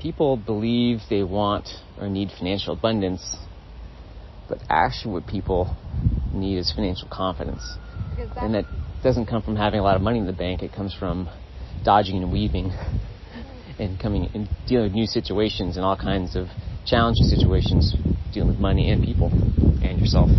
people believe they want or need financial abundance, but actually what people need is financial confidence. And that doesn't come from having a lot of money in the bank. It comes from dodging and weaving and coming and dealing with new situations and all kinds of challenging situations dealing with money and people and yourself.